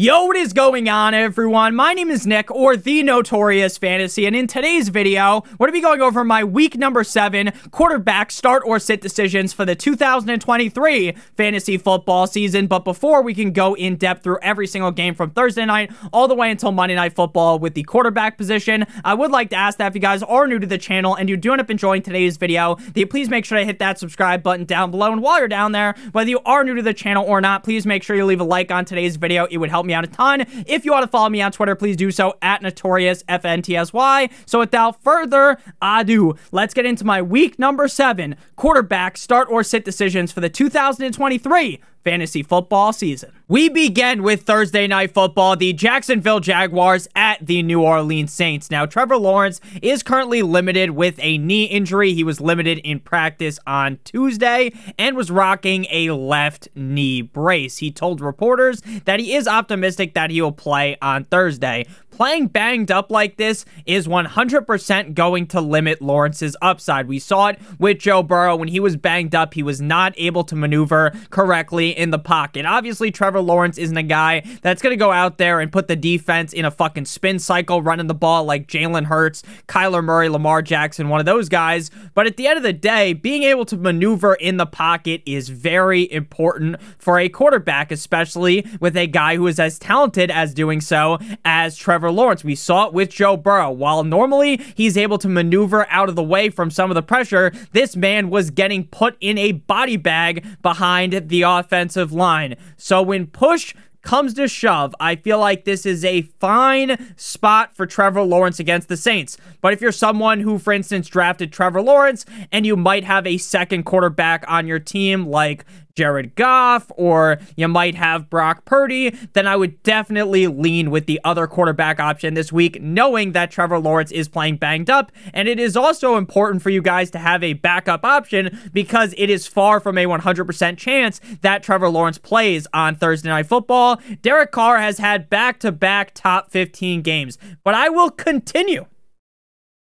Yo, what is going on, everyone? My name is Nick, or The Notorious Fantasy, and in today's video, we're going to be going over my week number seven quarterback start or sit decisions for the 2023 fantasy football season. But before we can go in depth through every single game from Thursday night all the way until Monday Night Football with the quarterback position, I would like to ask that if you guys are new to the channel and you do end up enjoying today's video, that you please make sure to hit that subscribe button down below. And while you're down there, whether you are new to the channel or not, please make sure you leave a like on today's video. It would help me me out a ton. If you want to follow me on Twitter, please do so at Notorious FNTSY. So without further ado, let's get into my week number seven quarterback start or sit decisions for the 2023 fantasy football season. We begin with Thursday night football, the Jacksonville Jaguars at the New Orleans Saints. Now, Trevor Lawrence is currently limited with a knee injury. He was limited in practice on Tuesday and was rocking a left knee brace. He told reporters that he is optimistic that he will play on Thursday playing banged up like this is 100% going to limit Lawrence's upside. We saw it with Joe Burrow when he was banged up, he was not able to maneuver correctly in the pocket. Obviously, Trevor Lawrence isn't a guy that's going to go out there and put the defense in a fucking spin cycle running the ball like Jalen Hurts, Kyler Murray, Lamar Jackson, one of those guys. But at the end of the day, being able to maneuver in the pocket is very important for a quarterback, especially with a guy who is as talented as doing so as Trevor Lawrence. We saw it with Joe Burrow. While normally he's able to maneuver out of the way from some of the pressure, this man was getting put in a body bag behind the offensive line. So when push comes to shove, I feel like this is a fine spot for Trevor Lawrence against the Saints. But if you're someone who, for instance, drafted Trevor Lawrence and you might have a second quarterback on your team like Jared Goff or you might have Brock Purdy, then I would definitely lean with the other quarterback option this week, knowing that Trevor Lawrence is playing banged up. And it is also important for you guys to have a backup option because it is far from a 100% chance that Trevor Lawrence plays on Thursday Night Football. Derek Carr has had back to back top 15 games, but I will continue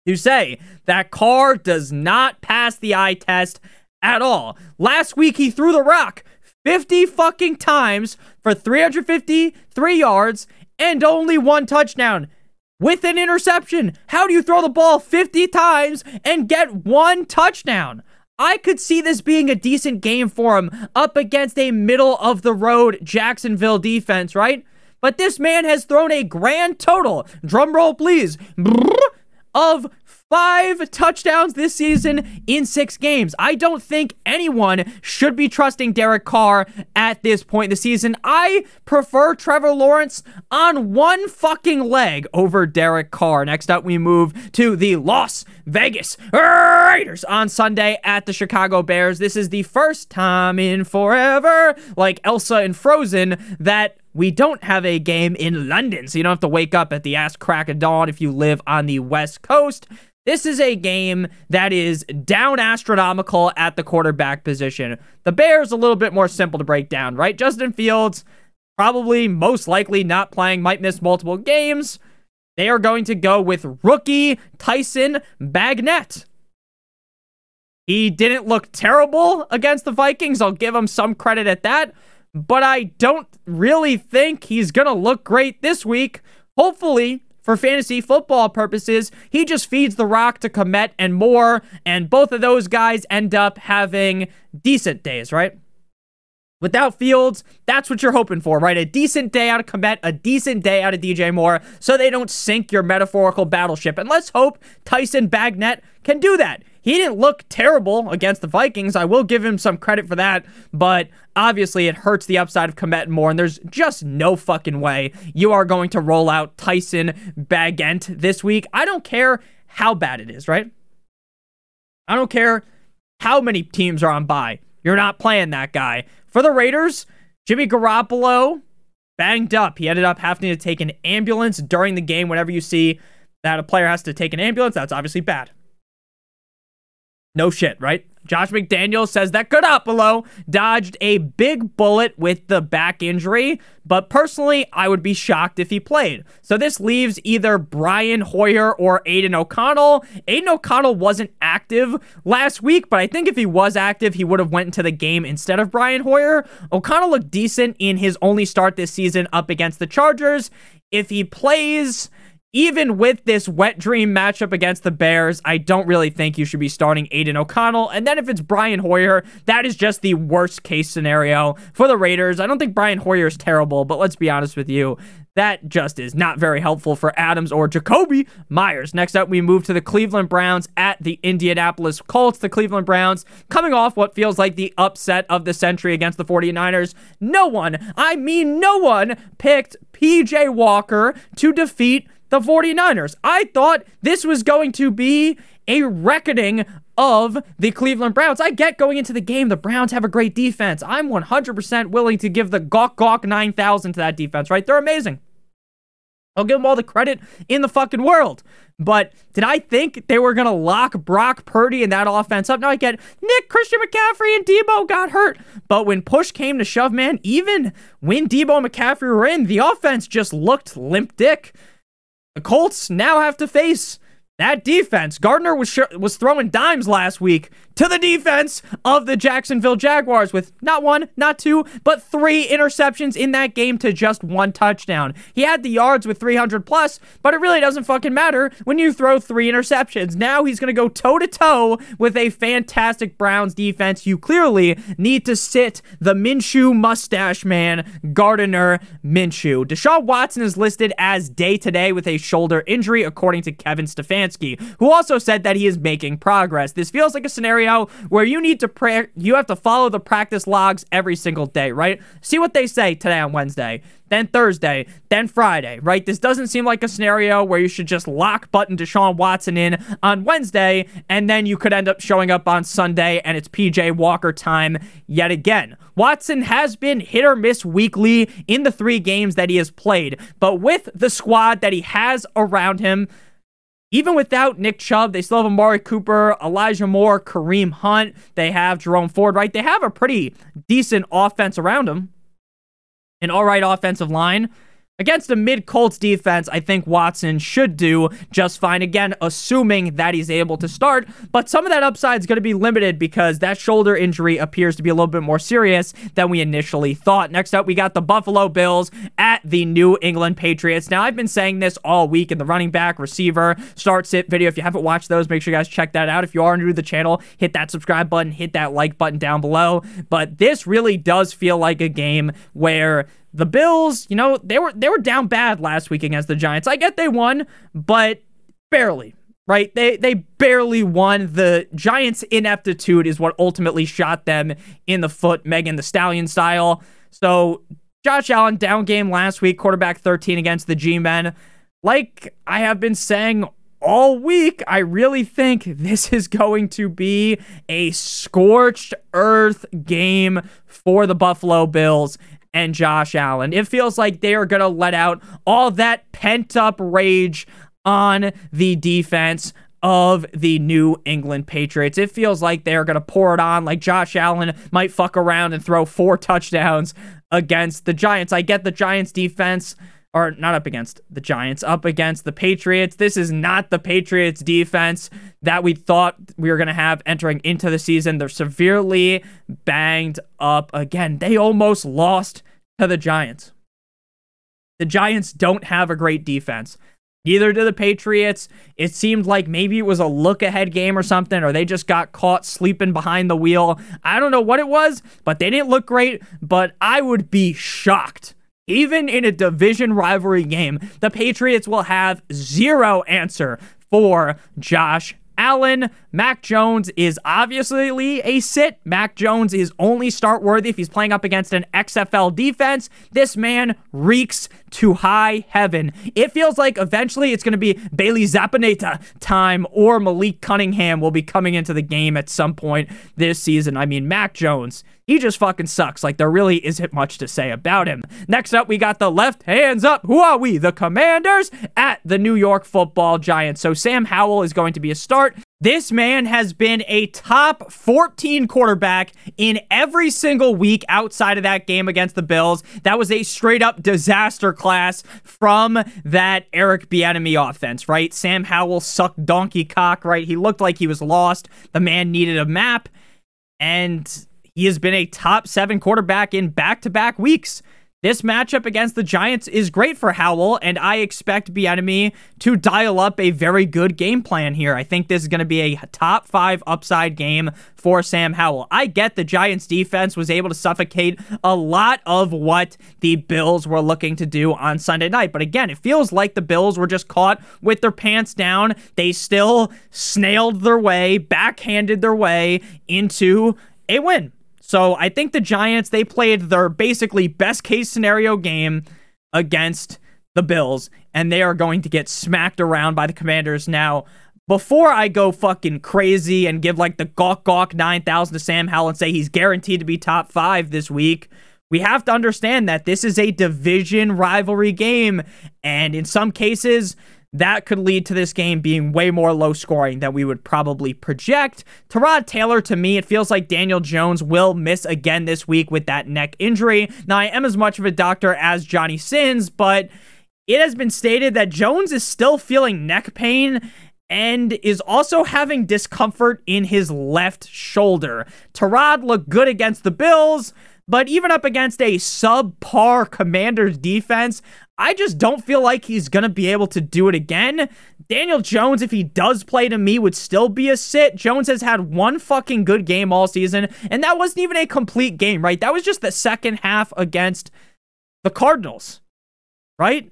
to say that Carr does not pass the eye test at all. Last week he threw the rock 50 fucking times for 353 yards and only one touchdown with an interception. How do you throw the ball 50 times and get one touchdown? I could see this being a decent game for him up against a middle of the road Jacksonville defense, right? But this man has thrown a grand total, drum roll please, of five touchdowns this season in six games. I don't think anyone should be trusting Derek Carr at this point in the season. I prefer Trevor Lawrence on one fucking leg over Derek Carr. Next up, we move to the Las Vegas Raiders on Sunday at the Chicago Bears. This is the first time in forever, like Elsa in Frozen, that we don't have a game in London, so you don't have to wake up at the ass crack of dawn if you live on the West Coast. This is a game that is down astronomical at the quarterback position. The Bears a little bit more simple to break down, right? Justin Fields probably most likely not playing, might miss multiple games. They are going to go with rookie Tyson Bagent. He didn't look terrible against the Vikings. I'll give him some credit at that. But I don't really think he's going to look great this week. Hopefully, for fantasy football purposes, he just feeds the rock to Kmet and Moore, and both of those guys end up having decent days, right? Without Fields, that's what you're hoping for, right? A decent day out of Kmet, a decent day out of DJ Moore, so they don't sink your metaphorical battleship. And let's hope Tyson Bagent can do that. He didn't look terrible against the Vikings. I will give him some credit for that, but obviously it hurts the upside of Kmet more, and there's just no fucking way you are going to roll out Tyson Bagent this week. I don't care how bad it is, right? I don't care how many teams are on bye. You're not playing that guy. For the Raiders, Jimmy Garoppolo banged up. He ended up having to take an ambulance during the game. Whenever you see that a player has to take an ambulance, that's obviously bad. No shit, right? Josh McDaniel says that Garoppolo dodged a big bullet with the back injury, but personally, I would be shocked if he played. So this leaves either Brian Hoyer or Aidan O'Connell. Aidan O'Connell wasn't active last week, but I think if he was active, he would have went into the game instead of Brian Hoyer. O'Connell looked decent in his only start this season up against the Chargers. If he plays, even with this wet dream matchup against the Bears, I don't really think you should be starting Aidan O'Connell. And then if it's Brian Hoyer, that is just the worst case scenario for the Raiders. I don't think Brian Hoyer is terrible, but let's be honest with you. That just is not very helpful for Adams or Jakobi Meyers. Next up, we move to the Cleveland Browns at the Indianapolis Colts. The Cleveland Browns coming off what feels like the upset of the century against the 49ers. No one, I mean no one, picked PJ Walker to defeat the 49ers. I thought this was going to be a reckoning of the Cleveland Browns. I get going into the game, the Browns have a great defense. I'm 100% willing to give the Gawk Gawk 9000 to that defense, right? They're amazing. I'll give them all the credit in the fucking world. But did I think they were going to lock Brock Purdy and that offense up? Now I get Nick, Christian McCaffrey, and Deebo got hurt. But when push came to shove, man, even when Deebo and McCaffrey were in, the offense just looked limp dick. The Colts now have to face that defense. Gardner was sh- was throwing dimes last week to the defense of the Jacksonville Jaguars with not one, not two, but three interceptions in that game to just one touchdown. He had the yards with 300 plus, but it really doesn't fucking matter when you throw three interceptions. Now he's going to go toe to toe with a fantastic Browns defense. You clearly need to sit the Minshew mustache man, Gardner Minshew. Deshaun Watson is listed as day to day with a shoulder injury, according to Kevin Stefanski, who also said that he is making progress. This feels like a scenario scenario where you need to pray, you have to follow the practice logs every single day, right? See what they say today on Wednesday, then Thursday, then Friday, right? This doesn't seem like a scenario where you should just lock button Deshaun Watson in on Wednesday and then you could end up showing up on Sunday and it's PJ Walker time yet again. Watson has been hit or miss weekly in the three games that he has played, but with the squad that he has around him, even without Nick Chubb, they still have Amari Cooper, Elijah Moore, Kareem Hunt. They have Jerome Ford, right? They have a pretty decent offense around them. An all right offensive line. Against a mid Colts defense, I think Watson should do just fine. Again, assuming that he's able to start. But some of that upside is going to be limited because that shoulder injury appears to be a little bit more serious than we initially thought. Next up, we got the Buffalo Bills at the New England Patriots. Now, I've been saying this all week in the running back, receiver, start sit video. If you haven't watched those, make sure you guys check that out. If you are new to the channel, hit that subscribe button, hit that like button down below. But this really does feel like a game where the Bills, you know, they were they were down bad last week against the Giants. I get they won, but barely. Right? They they barely won. The Giants' ineptitude is what ultimately shot them in the foot, Megan Thee Stallion style. So Josh Allen down game last week, quarterback 13 against the G-Men. Like I have been saying all week, I really think this is going to be a scorched earth game for the Buffalo Bills and Josh Allen. It feels like they are going to let out all that pent up rage on the defense of the New England Patriots. It feels like they're going to pour it on, like Josh Allen might fuck around and throw four touchdowns against the Giants. I get the Giants defense or not up against the Giants, up against the Patriots. This is not the Patriots defense that we thought we were going to have entering into the season. They're severely banged up again. They almost lost to the Giants. The Giants don't have a great defense. Neither do the Patriots. It seemed like maybe it was a look ahead game or something, or they just got caught sleeping behind the wheel. I don't know what it was, but they didn't look great. But I would be shocked even in a division rivalry game, the Patriots will have zero answer for Josh Allen. Mac Jones is obviously a sit. Mac Jones is only start worthy if he's playing up against an XFL defense. This man reeks to high heaven. It feels like eventually it's going to be Bailey Zapanita time or Malik Cunningham will be coming into the game at some point this season. I mean, Mac Jones he just fucking sucks. Like, there really isn't much to say about him. Next up, we got the left hands up. Who are we? The Commanders at the New York football Giants. So, Sam Howell is going to be a start. This man has been a top 14 quarterback in every single week outside of that game against the Bills. That was a straight up disaster class from that Eric Bieniemy offense, right? Sam Howell sucked donkey cock, right? He looked like he was lost. The man needed a map, and he has been a top seven quarterback in back to back weeks. This matchup against the Giants is great for Howell, and I expect Bieniemy to dial up a very good game plan here. I think this is going to be a top five upside game for Sam Howell. I get the Giants defense was able to suffocate a lot of what the Bills were looking to do on Sunday night. But again, it feels like the Bills were just caught with their pants down. They still snailed their way, backhanded their way into a win. So I think the Giants, they played their basically best case scenario game against the Bills, and they are going to get smacked around by the Commanders. Now, before I go fucking crazy and give like the gawk gawk 9000 to Sam Howell and say he's guaranteed to be top five this week, we have to understand that this is a division rivalry game. And in some cases, that could lead to this game being way more low scoring than we would probably project. Tyrod Taylor, to me, it feels like Daniel Jones will miss again this week with that neck injury. Now, I am as much of a doctor as Johnny Sins, but it has been stated that Jones is still feeling neck pain and is also having discomfort in his left shoulder. Tyrod looked good against the Bills. But even up against a subpar Commanders defense, I just don't feel like he's going to be able to do it again. Daniel Jones, if he does play to me, would still be a sit. Jones has had one fucking good game all season, and that wasn't even a complete game, right? That was just the second half against the Cardinals, right?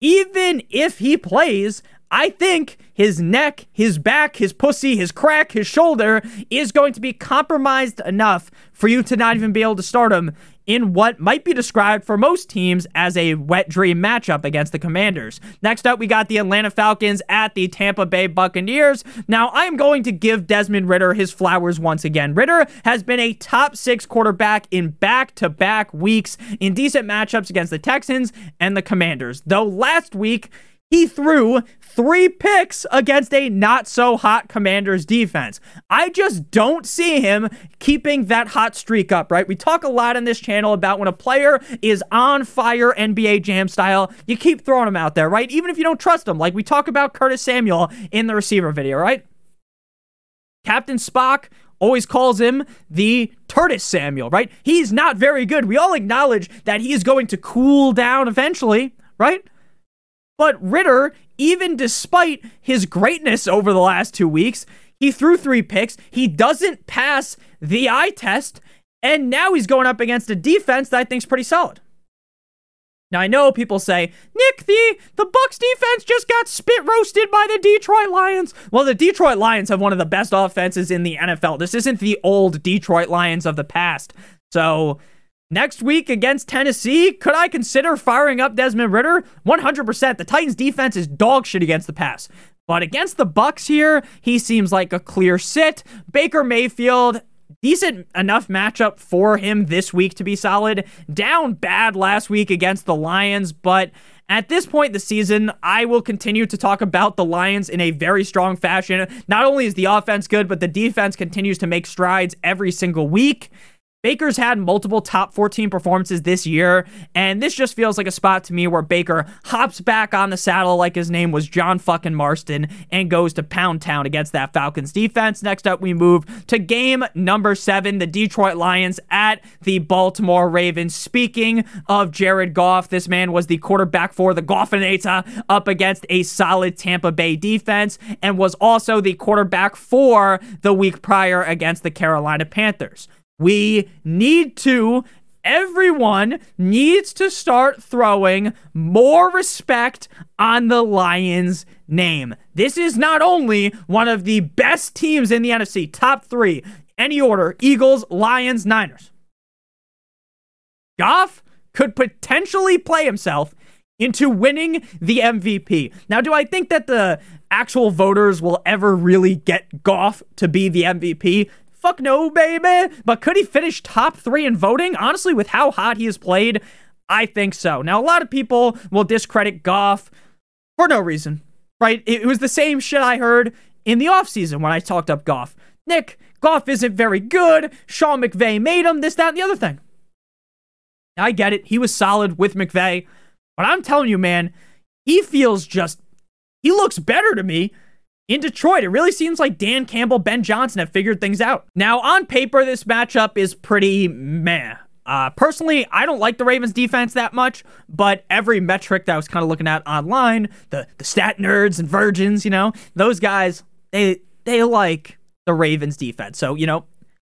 Even if he plays, I think his neck, his back, his pussy, his crack, his shoulder is going to be compromised enough for you to not even be able to start him in what might be described for most teams as a wet dream matchup against the Commanders. Next up, we got the Atlanta Falcons at the Tampa Bay Buccaneers. Now, I'm going to give Desmond Ridder his flowers once again. Ridder has been a top six quarterback in back to back weeks in decent matchups against the Texans and the Commanders. Though last week, he threw three picks against a not so hot Commanders defense. I just don't see him keeping that hot streak up, right? We talk a lot on this channel about when a player is on fire NBA Jam style, you keep throwing him out there, right? Even if you don't trust him, like we talk about Curtis Samuel in the receiver video, right? Captain Spock always calls him the Turtis Samuel, right? He's not very good. We all acknowledge that he is going to cool down eventually, right? But Ridder, even despite his greatness over the last two weeks, he threw three picks. He doesn't pass the eye test. And now he's going up against a defense that I think is pretty solid. Now I know people say, Nick, the the Bucks defense just got spit roasted by the Detroit Lions. Well, the Detroit Lions have one of the best offenses in the NFL. This isn't the old Detroit Lions of the past. So Next week against Tennessee, could I consider firing up Desmond Ridder? 100%. The Titans defense is dog shit against the pass. But against the Bucks here, he seems like a clear sit. Baker Mayfield decent enough matchup for him this week to be solid. Down bad last week against the Lions, but at this point in the season, I will continue to talk about the Lions in a very strong fashion. Not only is the offense good, but the defense continues to make strides every single week. Baker's had multiple top 14 performances this year, and this just feels like a spot to me where Baker hops back on the saddle like his name was John fucking Marston and goes to pound town against that Falcons defense. Next up, we move to game number seven, the Detroit Lions at the Baltimore Ravens. Speaking of Jared Goff, this man was the quarterback for the Goffinator uh, up against a solid Tampa Bay defense and was also the quarterback for the week prior against the Carolina Panthers. We need to, everyone needs to start throwing more respect on the Lions name. This is not only one of the best teams in the NFC, top three, any order Eagles, Lions, Niners. Goff could potentially play himself into winning the MVP. Now, do I think that the actual voters will ever really get Goff to be the MVP? Fuck no, baby. But could he finish top three in voting? Honestly, with how hot he has played, I think so. Now, a lot of people will discredit Goff for no reason, right? It was the same shit I heard in the offseason when I talked up Goff. Nick, Goff isn't very good. Sean McVay made him, this, that, and the other thing. I get it. He was solid with McVay. But I'm telling you, man, he feels just, he looks better to me in Detroit. It really seems like Dan Campbell, Ben Johnson have figured things out. Now, on paper, this matchup is pretty meh. Uh, personally, I don't like the Ravens defense that much, but every metric that I was kind of looking at online, the the stat nerds and virgins, you know, those guys, they they like the Ravens defense. So, you know,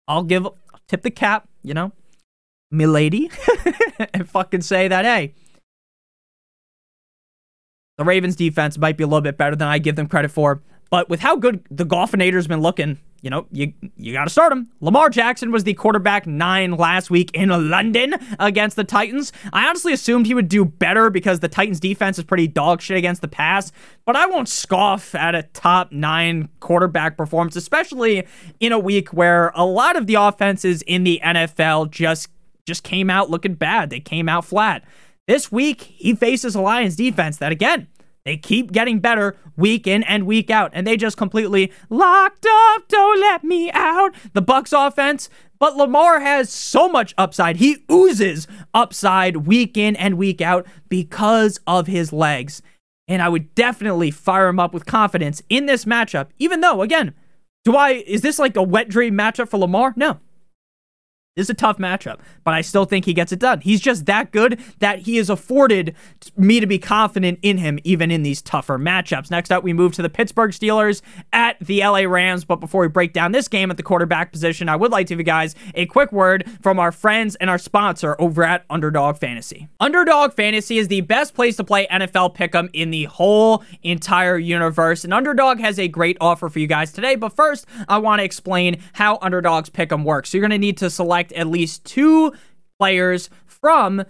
I'll give I'll tip the cap, you know, milady, and fucking say that, hey, the Ravens defense might be a little bit better than I give them credit for. But with how good the Goffinator's been looking, you know, you you got to start him. Lamar Jackson was the quarterback nine last week in London against the Titans. I honestly assumed he would do better because the Titans defense is pretty dog shit against the pass, but I won't scoff at a top nine quarterback performance, especially in a week where a lot of the offenses in the NFL just just came out looking bad. They came out flat. This week, he faces a Lions defense that again they keep getting better week in and week out, and they just completely locked up. Don't let me out. The Bucks offense, but Lamar has so much upside. He oozes upside week in and week out because of his legs. And I would definitely fire him up with confidence in this matchup, even though, again, do I is this like a wet dream matchup for Lamar? No. This is a tough matchup, but I still think he gets it done. He's just that good that he has afforded me to be confident in him even in these tougher matchups. Next up, we move to the Pittsburgh Steelers at the LA Rams. But before we break down this game at the quarterback position, I would like to give you guys a quick word from our friends and our sponsor over at Underdog Fantasy. Underdog Fantasy is the best place to play NFL Pick'em in the whole entire universe, and Underdog has a great offer for you guys today. But first, I want to explain how Underdog's Pick'em works. So you're going to need to select at least two players from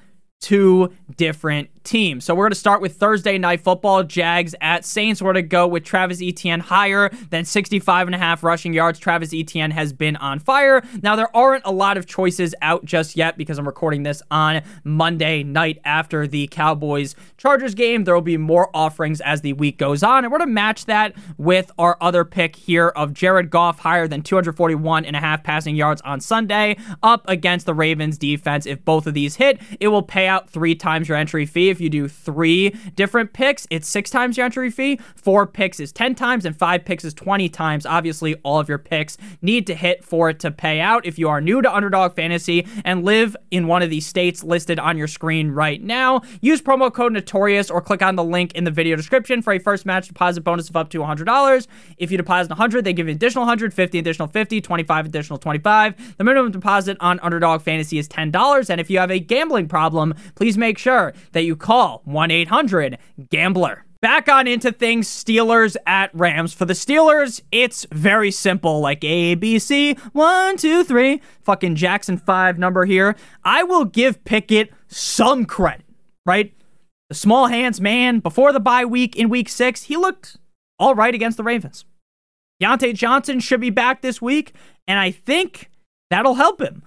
two different teams. So we're going to start with Thursday night football. Jags at Saints. We're going to go with Travis Etienne higher than 65 and a half rushing yards. Travis Etienne has been on fire. Now there aren't a lot of choices out just yet because I'm recording this on Monday night after the Cowboys Chargers game. There will be more offerings as the week goes on. And we're going to match that with our other pick here of Jared Goff higher than 241 and a half passing yards on Sunday up against the Ravens defense. If both of these hit, it will pay out three times your entry fee. If you do three different picks, it's six times your entry fee. Four picks is 10 times, and five picks is 20 times. Obviously, all of your picks need to hit for it to pay out. If you are new to Underdog Fantasy and live in one of these states listed on your screen right now, use promo code Notorious or click on the link in the video description for a first match deposit bonus of up to $100. If you deposit 100, they give you additional 100, 50 additional 50, 25 additional 25. The minimum deposit on Underdog Fantasy is $10. And if you have a gambling problem, please make sure that you call 1 800 Gambler. Back on into things, Steelers at Rams. For the Steelers, it's very simple, like A, B, C, one, two, three, fucking Jackson 5 number here. I will give Pickett some credit, right? The small hands man, before the bye week in week six, he looked all right against the Ravens. Diontae Johnson should be back this week, and I think that'll help him.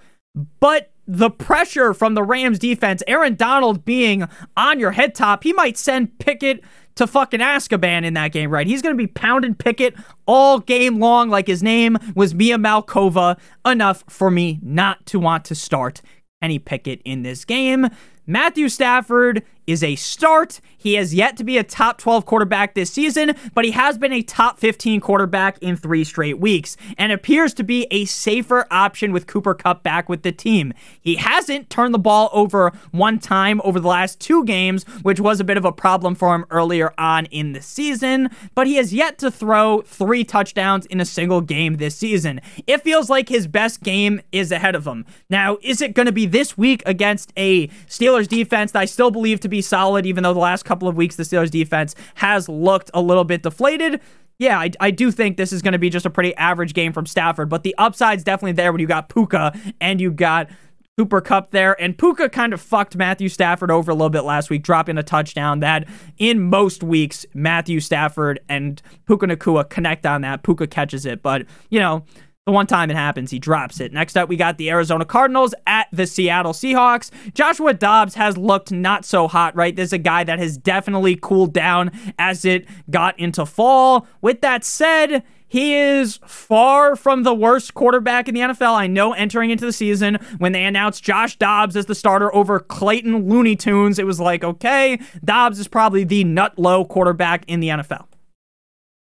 But the pressure from the Rams defense, Aaron Donald being on your head top, he might send Pickett to fucking Azkaban in that game, right? He's going to be pounding Pickett all game long like his name was Mia Malkova. Enough for me not to want to start any Pickett in this game. Matthew Stafford is a start. He has yet to be a top 12 quarterback this season, but he has been a top 15 quarterback in three straight weeks and appears to be a safer option with Cooper Kupp back with the team. He hasn't turned the ball over one time over the last two games, which was a bit of a problem for him earlier on in the season, but he has yet to throw three touchdowns in a single game this season. It feels like his best game is ahead of him. Now, is it going to be this week against a Steelers defense that I still believe to be solid, even though the last couple of weeks the Steelers defense has looked a little bit deflated. Yeah, I, I do think this is going to be just a pretty average game from Stafford, but the upside's definitely there when you got Puka and you got Cooper Kupp there. And Puka kind of fucked Matthew Stafford over a little bit last week, dropping a touchdown that in most weeks, Matthew Stafford and Puka Nacua connect on that. Puka catches it. But, you know, the one time it happens, he drops it. Next up, we got the Arizona Cardinals at the Seattle Seahawks. Joshua Dobbs has looked not so hot, right? This is a guy that has definitely cooled down as it got into fall. With that said, he is far from the worst quarterback in the NFL. I know entering into the season when they announced Josh Dobbs as the starter over Clayton Looney Tunes, it was like, okay, Dobbs is probably the nut low quarterback in the NFL.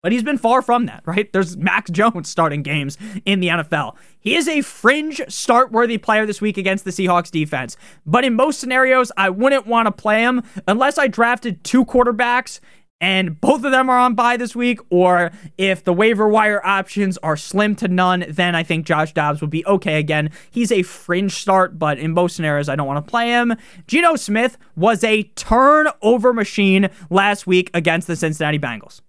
But he's been far from that, right? There's Max Jones starting games in the NFL. He is a fringe start worthy player this week against the Seahawks defense. But in most scenarios, I wouldn't want to play him unless I drafted two quarterbacks and both of them are on bye this week, or if the waiver wire options are slim to none, then I think Josh Dobbs would be okay again. He's a fringe start, but in most scenarios, I don't want to play him. Geno Smith was a turnover machine last week against the Cincinnati Bengals.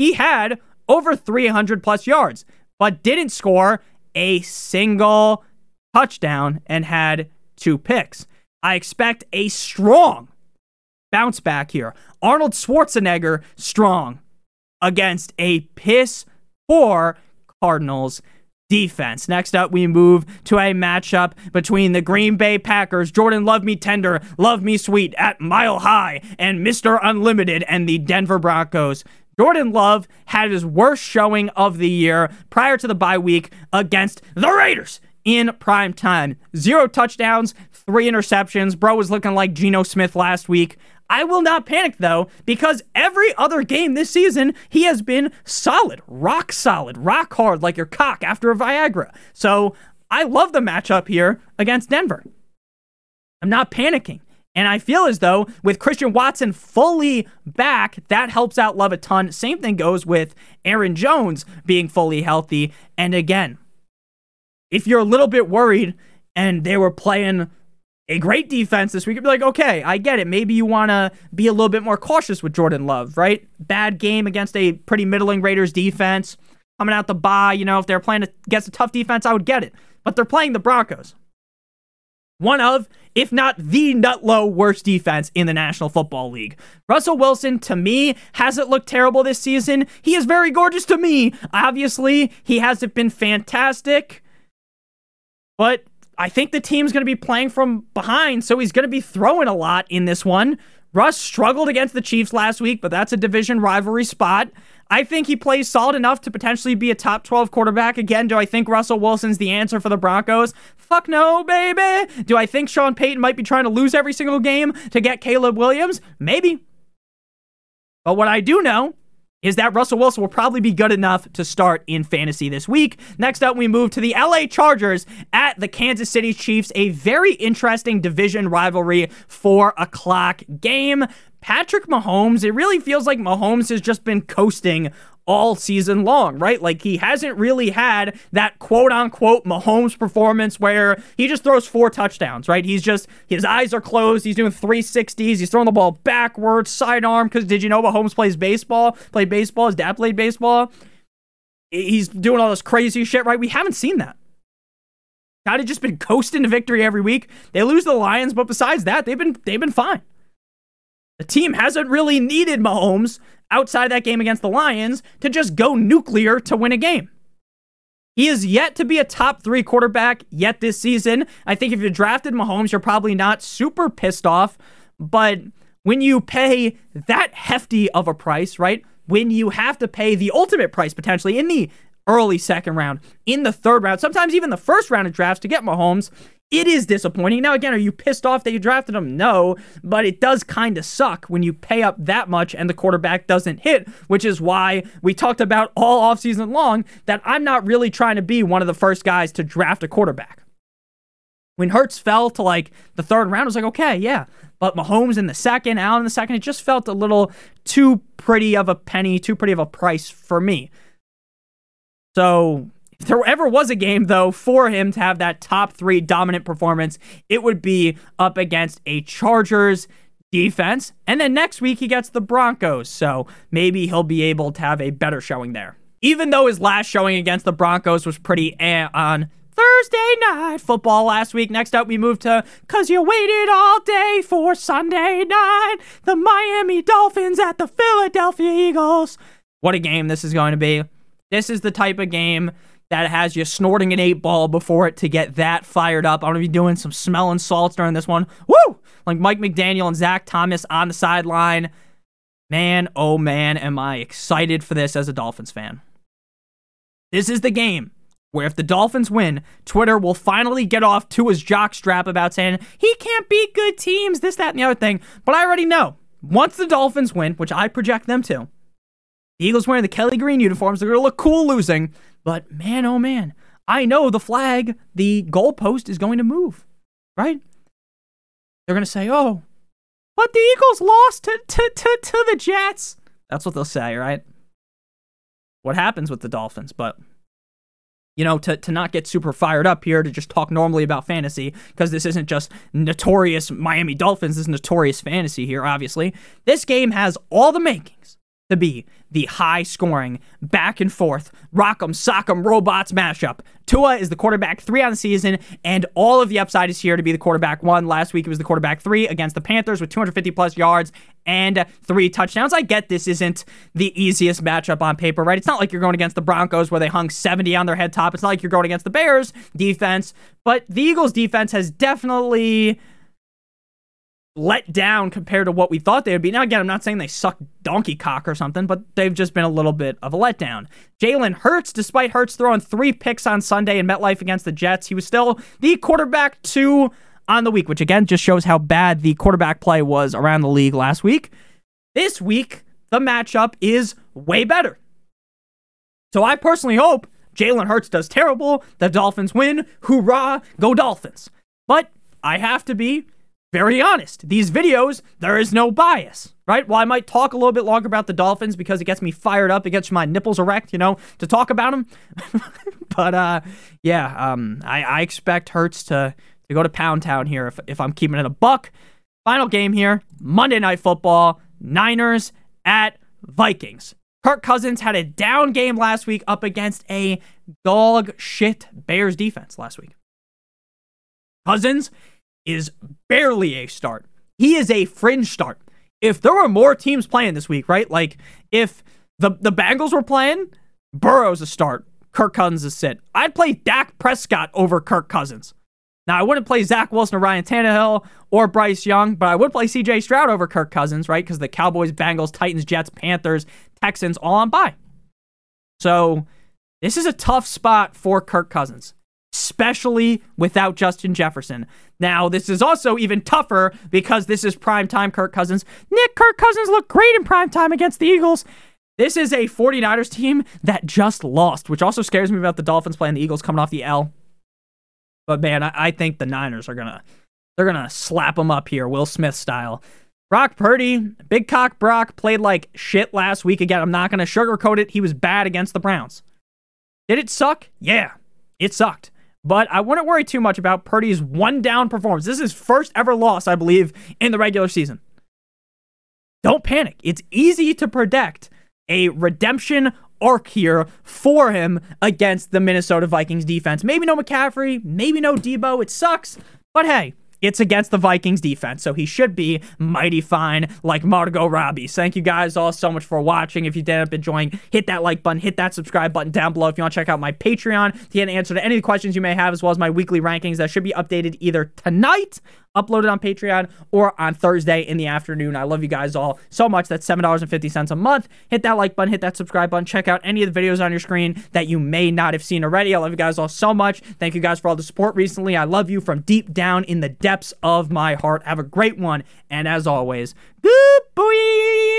He had over 300 plus yards, but didn't score a single touchdown and had two picks. I expect a strong bounce back here. Arnold Schwarzenegger strong against a piss poor Cardinals defense. Next up, we move to a matchup between the Green Bay Packers, Jordan Love Me Tender, Love Me Sweet at Mile High, and Mr. Unlimited, and the Denver Broncos. Jordan Love had his worst showing of the year prior to the bye week against the Raiders in prime time. Zero touchdowns, three interceptions. Bro was looking like Geno Smith last week. I will not panic though, because every other game this season, he has been solid, rock solid, rock hard like your cock after a Viagra. So I love the matchup here against Denver. I'm not panicking. And I feel as though with Christian Watson fully back, that helps out Love a ton. Same thing goes with Aaron Jones being fully healthy. And again, if you're a little bit worried and they were playing a great defense this week, you'd be like, okay, I get it. Maybe you want to be a little bit more cautious with Jordan Love, right? Bad game against a pretty middling Raiders defense. Coming out the bye, you know, if they're playing against a tough defense, I would get it. But they're playing the Broncos one of, if not the nutlow worst defense in the National Football League. Russell Wilson, to me, hasn't looked terrible this season. He is very gorgeous to me. Obviously, he hasn't been fantastic, but I think the team's going to be playing from behind, so he's going to be throwing a lot in this one. Russ struggled against the Chiefs last week, but that's a division rivalry spot. I think he plays solid enough to potentially be a top 12 quarterback. Again, do I think Russell Wilson's the answer for the Broncos? Fuck no, baby. Do I think Sean Payton might be trying to lose every single game to get Caleb Williams? Maybe. But what I do know is that Russell Wilson will probably be good enough to start in fantasy this week. Next up, we move to the LA Chargers at the Kansas City Chiefs, a very interesting division rivalry, four o'clock game. Patrick Mahomes, it really feels like Mahomes has just been coasting all season long, right? Like he hasn't really had that quote unquote Mahomes performance where he just throws four touchdowns, right? He's just, his eyes are closed. He's doing 360s. He's throwing the ball backwards, sidearm. Because did you know Mahomes plays baseball? Played baseball. His dad played baseball. He's doing all this crazy shit, right? We haven't seen that. Kind of just been coasting to victory every week. They lose the Lions, but besides that, they've been they've been fine. The team hasn't really needed Mahomes outside that game against the Lions to just go nuclear to win a game. He is yet to be a top three quarterback yet this season. I think if you drafted Mahomes, you're probably not super pissed off. But when you pay that hefty of a price, right? When you have to pay the ultimate price potentially in the early second round, in the third round, sometimes even the first round of drafts to get Mahomes, it is disappointing. Now, again, are you pissed off that you drafted him? No, but it does kind of suck when you pay up that much and the quarterback doesn't hit, which is why we talked about all offseason long that I'm not really trying to be one of the first guys to draft a quarterback. When Hurts fell to like the third round, I was like, okay, yeah. But Mahomes in the second, Allen in the second, it just felt a little too pretty of a penny, too pretty of a price for me. So if there ever was a game, though, for him to have that top three dominant performance, it would be up against a Chargers defense. And then next week, he gets the Broncos. So maybe he'll be able to have a better showing there. Even though his last showing against the Broncos was pretty eh on Thursday night football last week. Next up, we move to Cause You Waited All Day for Sunday night. The Miami Dolphins at the Philadelphia Eagles. What a game this is going to be. This is the type of game that has you snorting an eight ball before it to get that fired up. I'm to be doing some smelling salts during this one. Woo! Like Mike McDaniel and Zach Thomas on the sideline. Man, oh man, am I excited for this as a Dolphins fan. This is the game where if the Dolphins win, Twitter will finally get off to Tua's jockstrap about saying he can't beat good teams, this, that, and the other thing. But I already know. Once the Dolphins win, which I project them to, the Eagles wearing the Kelly Green uniforms, they're going to look cool losing. But man, oh man, I know the flag, the goalpost is going to move, right? They're going to say, oh, but the Eagles lost to, to, to, to the Jets. That's what they'll say, right? What happens with the Dolphins, but you know, to, to not get super fired up here, to just talk normally about fantasy, because this isn't just notorious Miami Dolphins, this is notorious fantasy here, obviously. This game has all the makings to be the high scoring, back and forth, rock'em sock'em robots mashup. Tua is the quarterback three on the season, and all of the upside is here to be the quarterback one. Last week it was the quarterback three against the Panthers with 250 plus yards and three touchdowns. I get this isn't the easiest matchup on paper, right? It's not like you're going against the Broncos where they hung 70 on their head top. It's not like you're going against the Bears defense, but the Eagles defense has definitely let down compared to what we thought they would be. Now, again, I'm not saying they suck donkey cock or something, but they've just been a little bit of a letdown. Jalen Hurts, despite Hurts throwing three picks on Sunday in MetLife against the Jets, he was still the quarterback two on the week, which again just shows how bad the quarterback play was around the league last week. This week, the matchup is way better. So I personally hope Jalen Hurts does terrible, the Dolphins win, hoorah, go Dolphins. But I have to be very honest. These videos, there is no bias, right? Well, I might talk a little bit longer about the Dolphins because it gets me fired up. It gets my nipples erect, you know, to talk about them. but uh, yeah, um, I, I expect Hurts to, to go to Pound Town here if, if I'm keeping it a buck. Final game here Monday Night Football, Niners at Vikings. Kirk Cousins had a down game last week up against a dog shit Bears defense last week. Cousins is barely a start. He is a fringe start. If there were more teams playing this week, right? Like if the the Bengals were playing, Burrow's a start, Kirk Cousins is sit. I'd play Dak Prescott over Kirk Cousins. Now I wouldn't play Zach Wilson or Ryan Tannehill or Bryce Young, but I would play CJ Stroud over Kirk Cousins, right? Because the Cowboys, Bengals, Titans, Jets, Panthers, Texans all on bye. So this is a tough spot for Kirk Cousins especially without Justin Jefferson. Now, this is also even tougher because this is primetime Kirk Cousins. Nick Kirk Cousins looked great in primetime against the Eagles. This is a 49ers team that just lost, which also scares me about the Dolphins playing the Eagles coming off the L. But man, I, I think the Niners are gonna they're gonna slap them up here, Will Smith style. Brock Purdy, big cock Brock, played like shit last week. Again, I'm not gonna sugarcoat it. He was bad against the Browns. Did it suck? Yeah, it sucked. But I wouldn't worry too much about Purdy's one down performance. This is first ever loss, I believe, in the regular season. Don't panic. It's easy to predict a redemption arc here for him against the Minnesota Vikings defense. Maybe no McCaffrey, maybe no Deebo. It sucks, but hey, it's against the Vikings defense, so he should be mighty fine, like Margot Robbie. Thank you guys all so much for watching. If you did end up enjoying, hit that like button, hit that subscribe button down below. If you want to check out my Patreon to get an answer to any of the questions you may have, as well as my weekly rankings that should be updated either tonight uploaded on Patreon or on Thursday in the afternoon. I love you guys all so much. That's $7.50 a month. Hit that like button, hit that subscribe button. Check out any of the videos on your screen that you may not have seen already. I love you guys all so much. Thank you guys for all the support recently. I love you from deep down in the depths of my heart. Have a great one. And as always, good boy.